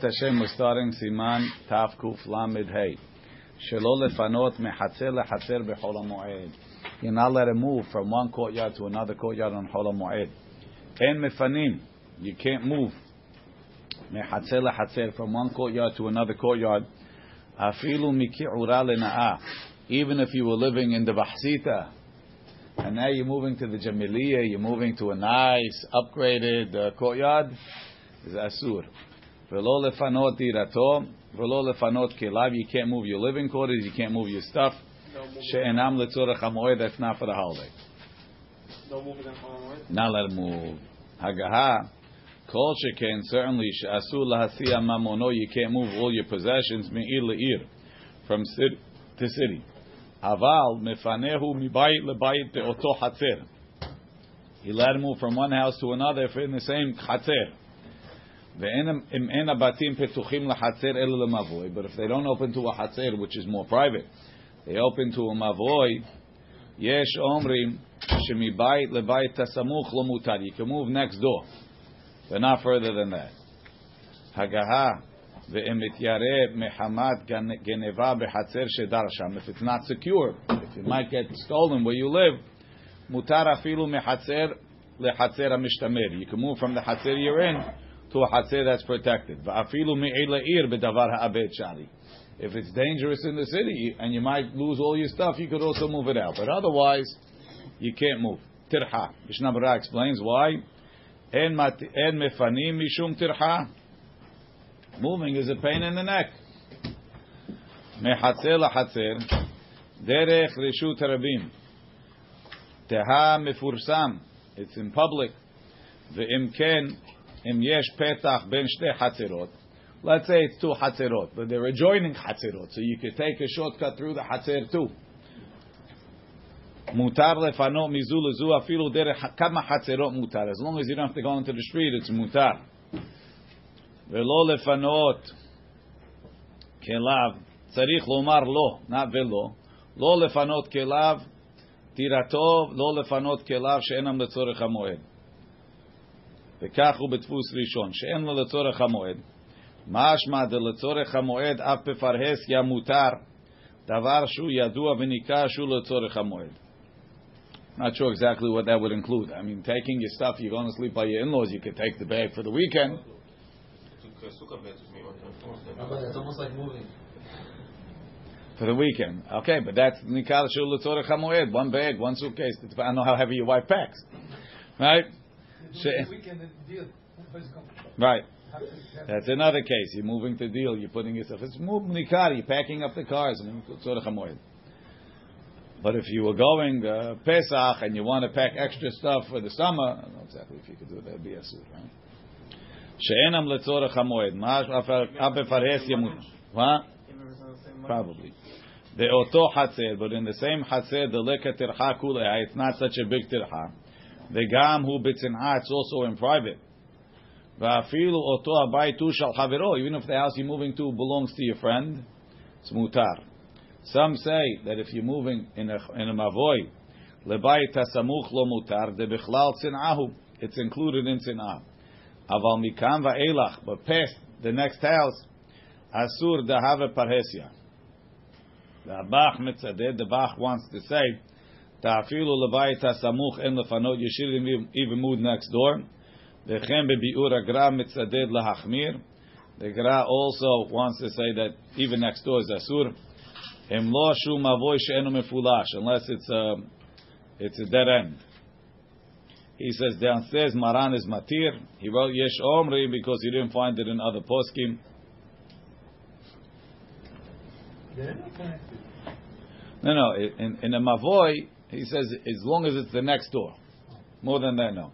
Hashem, we're starting Siman Taf Kuf Hey. Shelo lefanot mechatzer lechatzer b'chol hamoed. You're not let to move from one courtyard to another courtyard on Chol hamoed. En mefanim. You can't move mechatzer lechatzer from one courtyard to another courtyard. Afilu miki'ura lena'ah. Even if you were living in the Bahsita, and now you're moving to the Jamiliya, you're moving to a nice, upgraded uh, courtyard, is asur. Velo lefanot dirato, velo lefanot kelav. You can't move your living quarters. You can't move your stuff. She'enam letzorach hamoed. That's not for the holiday. No moving on Halloween. Not let him move. Hagaha. Kol sheken certainly she'asur lahasiya mamono. You can't move all your possessions me'ir le'ir, from city to city. Aval mefanehu mibayit lebayit be'oto hatzer. He let him move from one house to another if in the same But if they don't open to a hatzer, which is more private, they open to a mavoy. Yesh omrim shemibayit lebayit tasamuch lo mutar. You can move next door, but not further than that. Hagaha ve'emityare mehamat geneva behatzer shedar sham. If it's not secure, if it might get stolen where you live, mutar afilu mehatzer lehatzer amishtamer. You can move from the hatzer you're in to a hatzer that's protected. If it's dangerous in the city and you might lose all your stuff, you could also move it out. But otherwise, you can't move. Tirha. Mishnah Berurah explains why. En mefanim mishum tirha. Moving is a pain in the neck. Mehatzer lahatzer. Derech reshut rabim. Teha mefursam. It's in public. Ve'im ken Im yesh petach ben shte hatzerot. Let's say it's two hatzerot, but they're adjoining hatzerot, so you could take a shortcut through the hatzer too. Mutar lefano mizu lezu afilu derech kama hatzerot mutar. As long as you don't have to go into the street, it's mutar. Velo lefanot kelav tzarich lomar lo, not velo. Lo lefanot kelav tiratov, lo lefanot kelav she'enam letzorech hamoed. וכך הוא בדפוס ראשון, שאין לו לצורך המועד. משמע דלצורך המועד אף בפרהסיה מותר, דבר שהוא ידוע וניכר שהוא לצורך המועד. Not sure exactly what that would include. I mean, taking your stuff, you're going to sleep by your in-laws, you could take the bag for the weekend. It's almost like moving. For the weekend. Okay, but that's nikar shul l'tzorech hamoed. One bag, one suitcase. I don't know how heavy your wife packs. Right? Right. That's another case. You're moving to deal. You're putting yourself. It's move nikar. You're packing up the cars. But if you were going uh, Pesach and you want to pack extra stuff for the summer, I don't know exactly if you could do that. That'd be a suit, right? שאינם לצורך המועד. מה אף בפרהס ימות. What? Probably. באותו חצר, but in the same חצר, דלקת טרחה כולה, it's not such a big טרחה. וגם הוא בצנעה, it's also in private. ואפילו אותו הבית הוא של חברו, even if the house you're moving to belongs to your friend, it's mutar. Some say that if you're moving in a, in a mavoy, לבית הסמוך לא מותר, זה בכלל צנעהו, it's included in צנעה. אבל מכאן ואילך, but past the next house, אסור דהווה פרהסיה. The Bach mitzadeh, the Bach wants to say, Ta'afilu lebayit hasamuch en lefanot, you shouldn't even move next door. V'chem bebi'ur agra mitzaded lahachmir. The Gra also wants to say that even next door is asur. Em lo shu mavoy she'enu mefulash, unless it's a, it's a dead end. He says downstairs Maran is matir. He wrote yesh omri because he didn't find it in other poskim. No, no. In, in a mavoy, he says as long as it's the next door. More than that, no.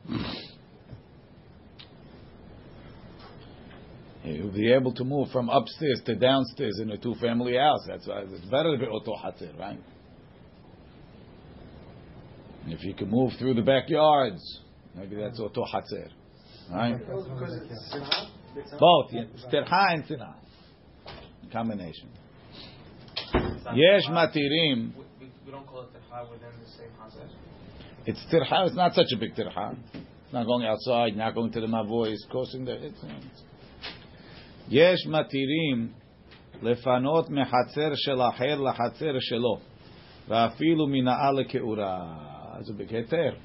You'll be able to move from upstairs to downstairs in a two-family house. That's why it's better to be oto hatzir, right? And if you can move through the backyards, maybe that's oto hatzir, right? Both, sterha and tina, combination. Yesh matirim. We don't call it tirha within the same hazard. It's tirha. It's not such a big tirha. It's not going outside. Not going to the mavoy. It's crossing the. It's, it's יש מתירים לפנות מחצר של אחר לחצר שלו, ואפילו מנאה לכאורה. That's a big היתר.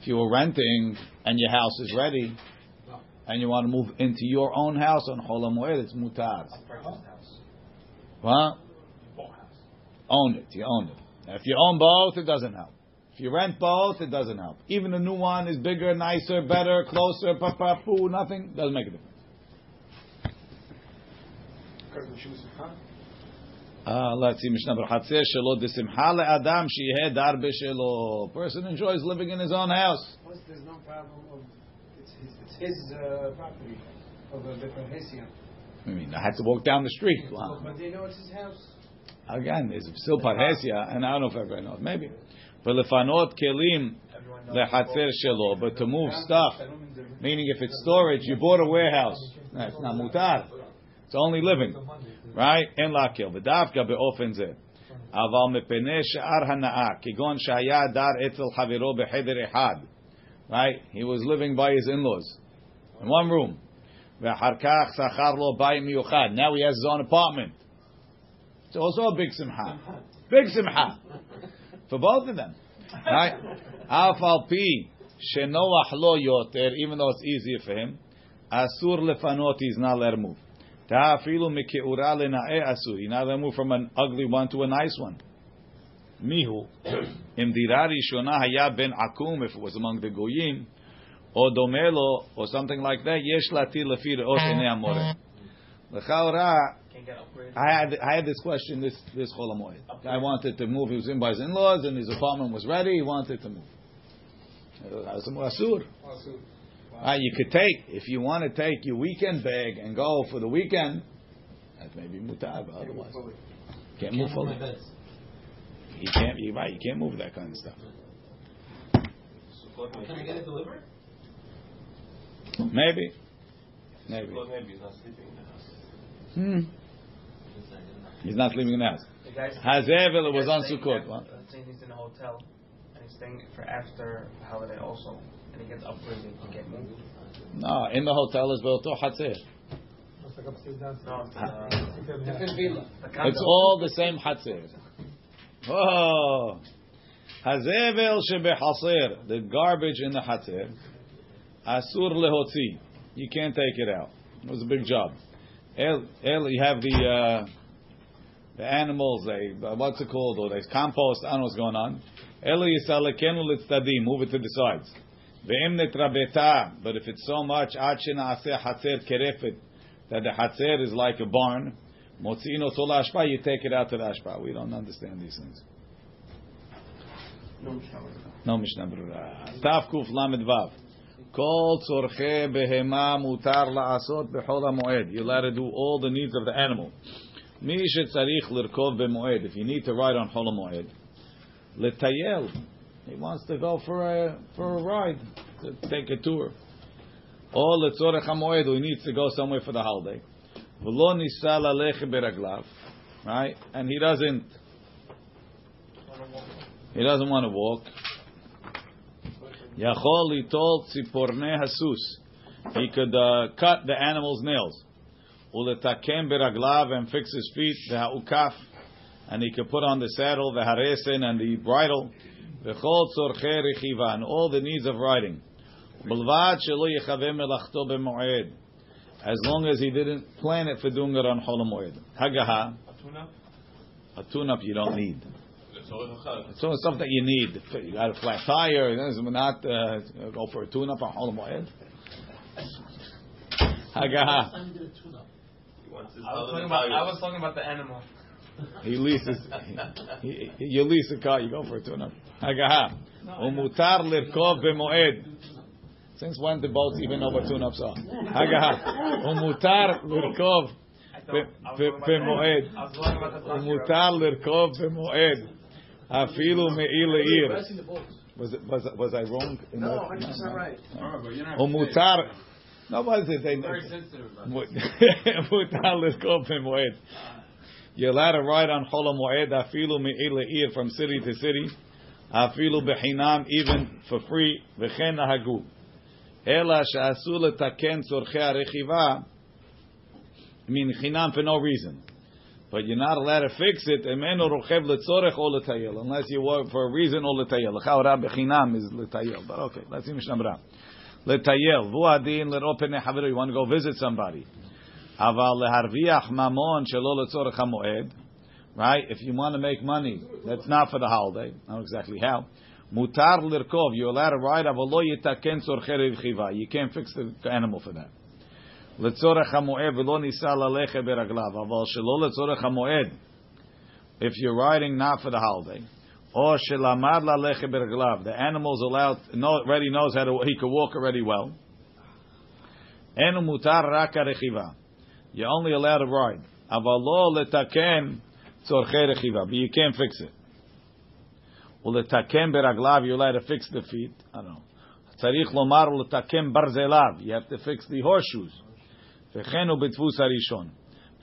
If you were renting and your house is ready, and you want to move into your own house on Chol HaMoed, it's mutar. Purchased house. What? Bought house. Own it. You own it. Now, if you own both, it doesn't help. If you rent both, it doesn't help. Even the new one is bigger, nicer, better, closer, papa, poo, nothing, doesn't make a difference. Because the shoes are Uh, let's see, Mishnah Berchatzeh shelo desimcha le'adam sheyeh dar b'shelo. Person enjoys living in his own house. Plus, there's no problem of it's his, it's his uh, property of a different Hessian. I mean, I had to walk down the street. Wow. But they know it's his house. Again, it's still parhesia, and I don't know if everybody knows. Maybe. But lefanot kelim Everyone knows. lehatzer shelo, but to move stuff, meaning if it's storage, you bought a warehouse. That's not mutar. It's only living. right? אין להקל, ודווקא באופן זה. אבל מפני שאר הנאה, כגון שהיה דר אצל חברו בחדר אחד, right? He was living by his in-laws, in one room. ואחר כך שכר לו בית מיוחד. Now he has his own apartment. It's also a big simcha. Big simcha. For both of them. Right? Even though it's easier for him, asur lefanot is not let Daafilu move. Ta'afilu mikeura lenae asur. You're not let move from an ugly one to a nice one. Mihu, imdirari shona haya ben akum, if it was among the goyim, or domelo, or something like that, yesh latir lefir ot amore. L'chaora, can't get upgraded. I had I had this question this this Chol HaMoed. I wanted to move. He was in by his in-laws, and his apartment was ready. He wanted to move. That's a asur. Uh, you could take if you want to take your weekend bag and go for the weekend. That may be mutar, but otherwise can't move fully. You can't. You're right. You can't move that kind of stuff. Can I get it delivered? Maybe, maybe. maybe he's not sleeping in the house. Hmm. He's not leaving the house. The Hazevel was on Sukkot. after- Let's say he's in a hotel and he's staying for after holiday also, and he gets upgraded to get moved. No, in the hotel is built hatzer. It's like upstairs, downstairs. No, it's, uh, Different villa. It's all the same hatzer. Oh, hazevel shebehaser, the garbage in the hatzer, asur lehotzi. You can't take it out. It was a big job. El, El you have the uh, the animals. They uh, what's it called? Or they compost. I don't know what's going on. El yisalekenu litztadim. Move it to the sides. Ve'em netrabeta. But if it's so much, ad shenaaseh hatzer kerefet, that the hatzer is like a barn. Motziino tola ashpa, you take it out to the ashpa. We don't understand these things. No, Mishnah. No Mishnah Berurah. Tav Kuf Lamed Vav. Kol tzorche behema mutar la'asot b'chol ha'moed. You're allowed to do all the needs of the animal. Mi shetzarich lirkov b'moed. If you need to ride on chol ha'moed. Letayel. He wants to go for a, for a ride. To take a tour. Or letzorech ha'moed. Or he needs to go somewhere for the holiday. V'lo nisa lalech beraglav. Right? And he doesn't he doesn't want to walk. Yachol litol tziporne hasus. He could uh, cut the animal's nails. Uletakem beraglav and fix his feet. Ve'ha'ukaf. And he could put on the saddle, the haresen and the bridle. V'chol tzorche rechiva. And all the needs of riding. Bulvad shelo yechaveh melachto b'moed. As long as he didn't plan it for doing it on Chol Moed. Hagaha. A tuna? A tune-up you don't need. It's always a chal. So it's stuff that you need. You got a flat tire. This is not uh, go for a tune-up on Chol Moed. Hagaha wants his I was, talking about, I was talking about the animal. He leases. he, he, you lease a car. You go for a tune-up. Hagaha. Umutar lirkov b'moed. Since when the boats even know what tune-ups are? Hagaha. Umutar lirkov b'moed. Umutar lirkov v'moed. Afilu me'il le'ir. Was, it, was, was I wrong? No, that? I think that's not right. Umutar. No, what is it? They, Very sensitive about You're allowed to ride on Chol Moed afilu me'ila ir from city to city. Afilu behinam, even for free. V'chen nahagu. Ela she'asu letaken tzorchei I mean chinam for no reason. But you're not allowed to fix it. Emenu rochev letzorech or letayel. Unless you work for a reason or letayel. L'chaora bechinam is letayel. But okay, let's see Mishnah Letayel, vu adin leropen nechaveru. You want to go visit somebody. Aval leharviach mamon shelo letzorech hamoed. Right? If you want to make money, that's not for the holiday. I don't know exactly how. Mutar lirkov. You're allowed to ride. Avalo yitaken tzorche revchiva. You can't fix the animal for that. לצורך המועד ולא ניסה ללכת ברגליו, אבל שלא לצורך המועד, if you're riding not for the holiday, or שלמד ללכת ברגליו, the animal's allowed, know, already knows how to, he can walk already well, אין הוא מותר רק הרכיבה. You're only allowed to ride. אבל לא לתקן צורכי רכיבה, but you can't fix it. ולתקן ברגליו, you're allowed to fix the feet, I don't know. צריך לומר ולתקן ברזליו, you have to fix the horseshoes. וכן הוא בדפוס הראשון.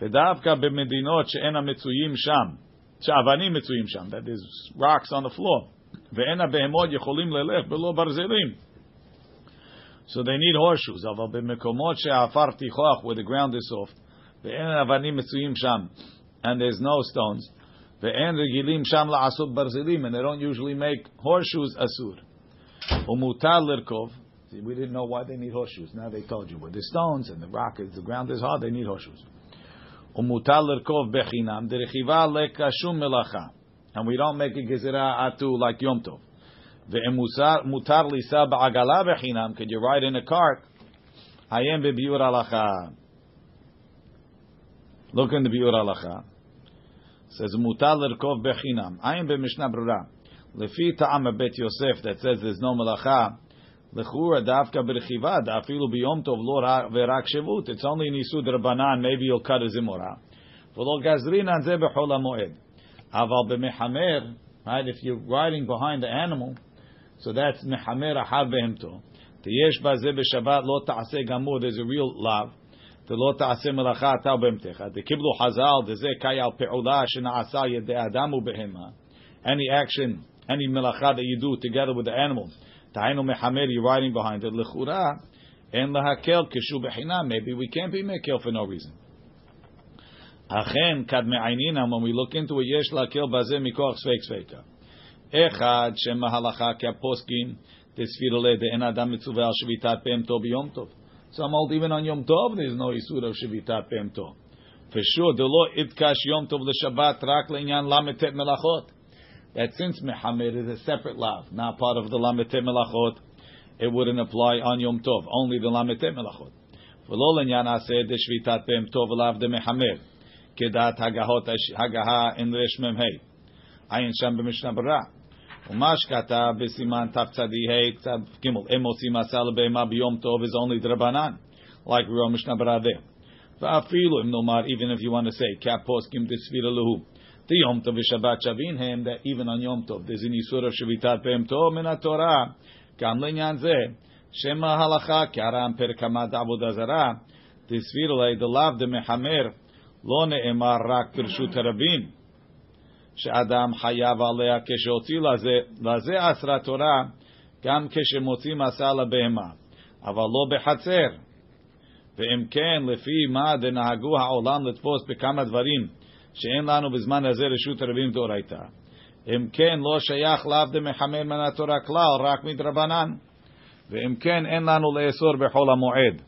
ודווקא במדינות שאין המצויים שם, שאבנים מצויים שם, that is rocks on the floor, ואין הבהמות יכולים ללך בלא ברזלים. So they need horseshoes, אבל במקומות שהעפר תיכוח, where the ground is soft, ואין אבנים מצויים שם, and there's no stones, ואין רגילים שם לעשות ברזלים, and they don't usually make horseshoes אסור. ומותר לרכוב, See, we didn't know why they need horseshoes. Now they told you. With the stones and the rock, is the ground is hard, they need horseshoes. ומותר לרכוב בחינם, דרכיבה לקשום מלאכה. And we don't make a gezerah atu like Yom Tov. ומותר לנסוע בעגלה בחינם, could you ride in a cart? עיין בביאור הלכה. Look in the ביאור הלכה. says מותר לרכוב בחינם. עיין במשנה ברורה. לפי טעם בית יוסף that says there's no מלאכה, Lechura dafka b'rechiva dafilu biyom tov lo verak shevut. It's only nisu drabanan. Maybe you'll cut a zimora. V'lo gazrin an zeh b'chol moed. Aval b'mechamer, right? If you're riding behind the animal, so that's mechamer ahar behemto. Tiyesh bazeh b'shabbat lo ta'aseh gamur. There's a real lav. ולא תעשה מלאכה אתה ובהמתך. דקיבלו חז"ל, דזה קאי על פעולה שנעשה ידי אדם ובהמה. Any action, any מלאכה that you do together with the animal, Tainu mechamer, you're riding behind it. Lechura and lahakel kishu bechina. Maybe we can't be mekel for no reason. Achen kad me'ainina. When we look into it, yesh lakel bazeh mikoch sveik sveika. Echad shem mahalacha kaposkim tesfirole de en adam mitzuvah al shvitat pem tov biyom tov. Some hold even on Yom Tov there's no isur of shvitat pem tov. For sure, the law itkash Yom Tov l'Shabbat rak le'inyan lametet melachot that since Mehamed is a separate lav, not part of the Lamete Melachot, it wouldn't apply on Yom Tov, only the Lamete Melachot. ולא לעניין עשה דשביתת פם טוב לאו דמחמר, כדעת הגהה אין רש מ"ה. עין שם במשנה ברורה. ומה שכתב בסימן תצ"ה צד ג' אם מוציא מסע לבהמה ביום טוב is only דרבנן, like we wrote משנה ברורה there. ואפילו אם נאמר, even if you want to say, כפוסקים דסבירה להו, the Yom Tov Shabbat Shavin him that even on Yom Tov there's an Yisur of Shavitat Pem Tov min Torah Kam Lenyan Zeh Shema Halacha Karam Per Kamad Avodah Zarah Tisvir Lei the Lav de Mehamer Lo Ne'emar Rak Pirshut Rabin שאדם חייב עליה כשהוציא לזה, לזה אסרה תורה גם כשמוציא מסע לבהמה, אבל לא בחצר. ואם כן, לפי מה דנהגו העולם לתפוס בכמה דברים שאין לנו בזמן הזה רשות הרבים דאורייתא. אם כן, לא שייך לאו דמחמר מן התורה כלל, רק מדרבנן. ואם כן, אין לנו לאסור בחול המועד.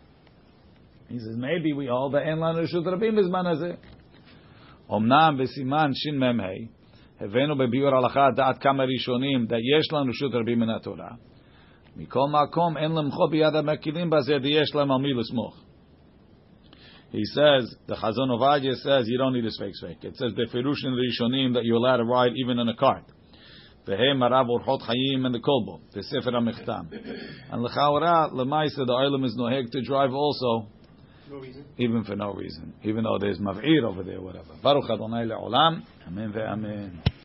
He says, maybe we all, but אין לנו רשות הרבים בזמן הזה. אמנם בסימן שמ"ה, הבאנו בביאור הלכה דעת כמה ראשונים, יש לנו רשות הרבים מן התורה. מכל מקום, אין למחוא ביד המקילים בזה, דיש להם על מי לסמוך. He says, the Chazon Ovadia says, you don't need a sveik sveik. It says, the Beferush in Rishonim, that you're allowed to ride even in a cart. The Vehe Marav Orchot Chayim and the Kolbo, the Sefer HaMechtam. And L'chaora, L'maisa, the Oilam is noheg to drive also, No even for no reason, even though there's Mav'ir over there, whatever. Baruch Adonai Le'olam, Amen ve'amen.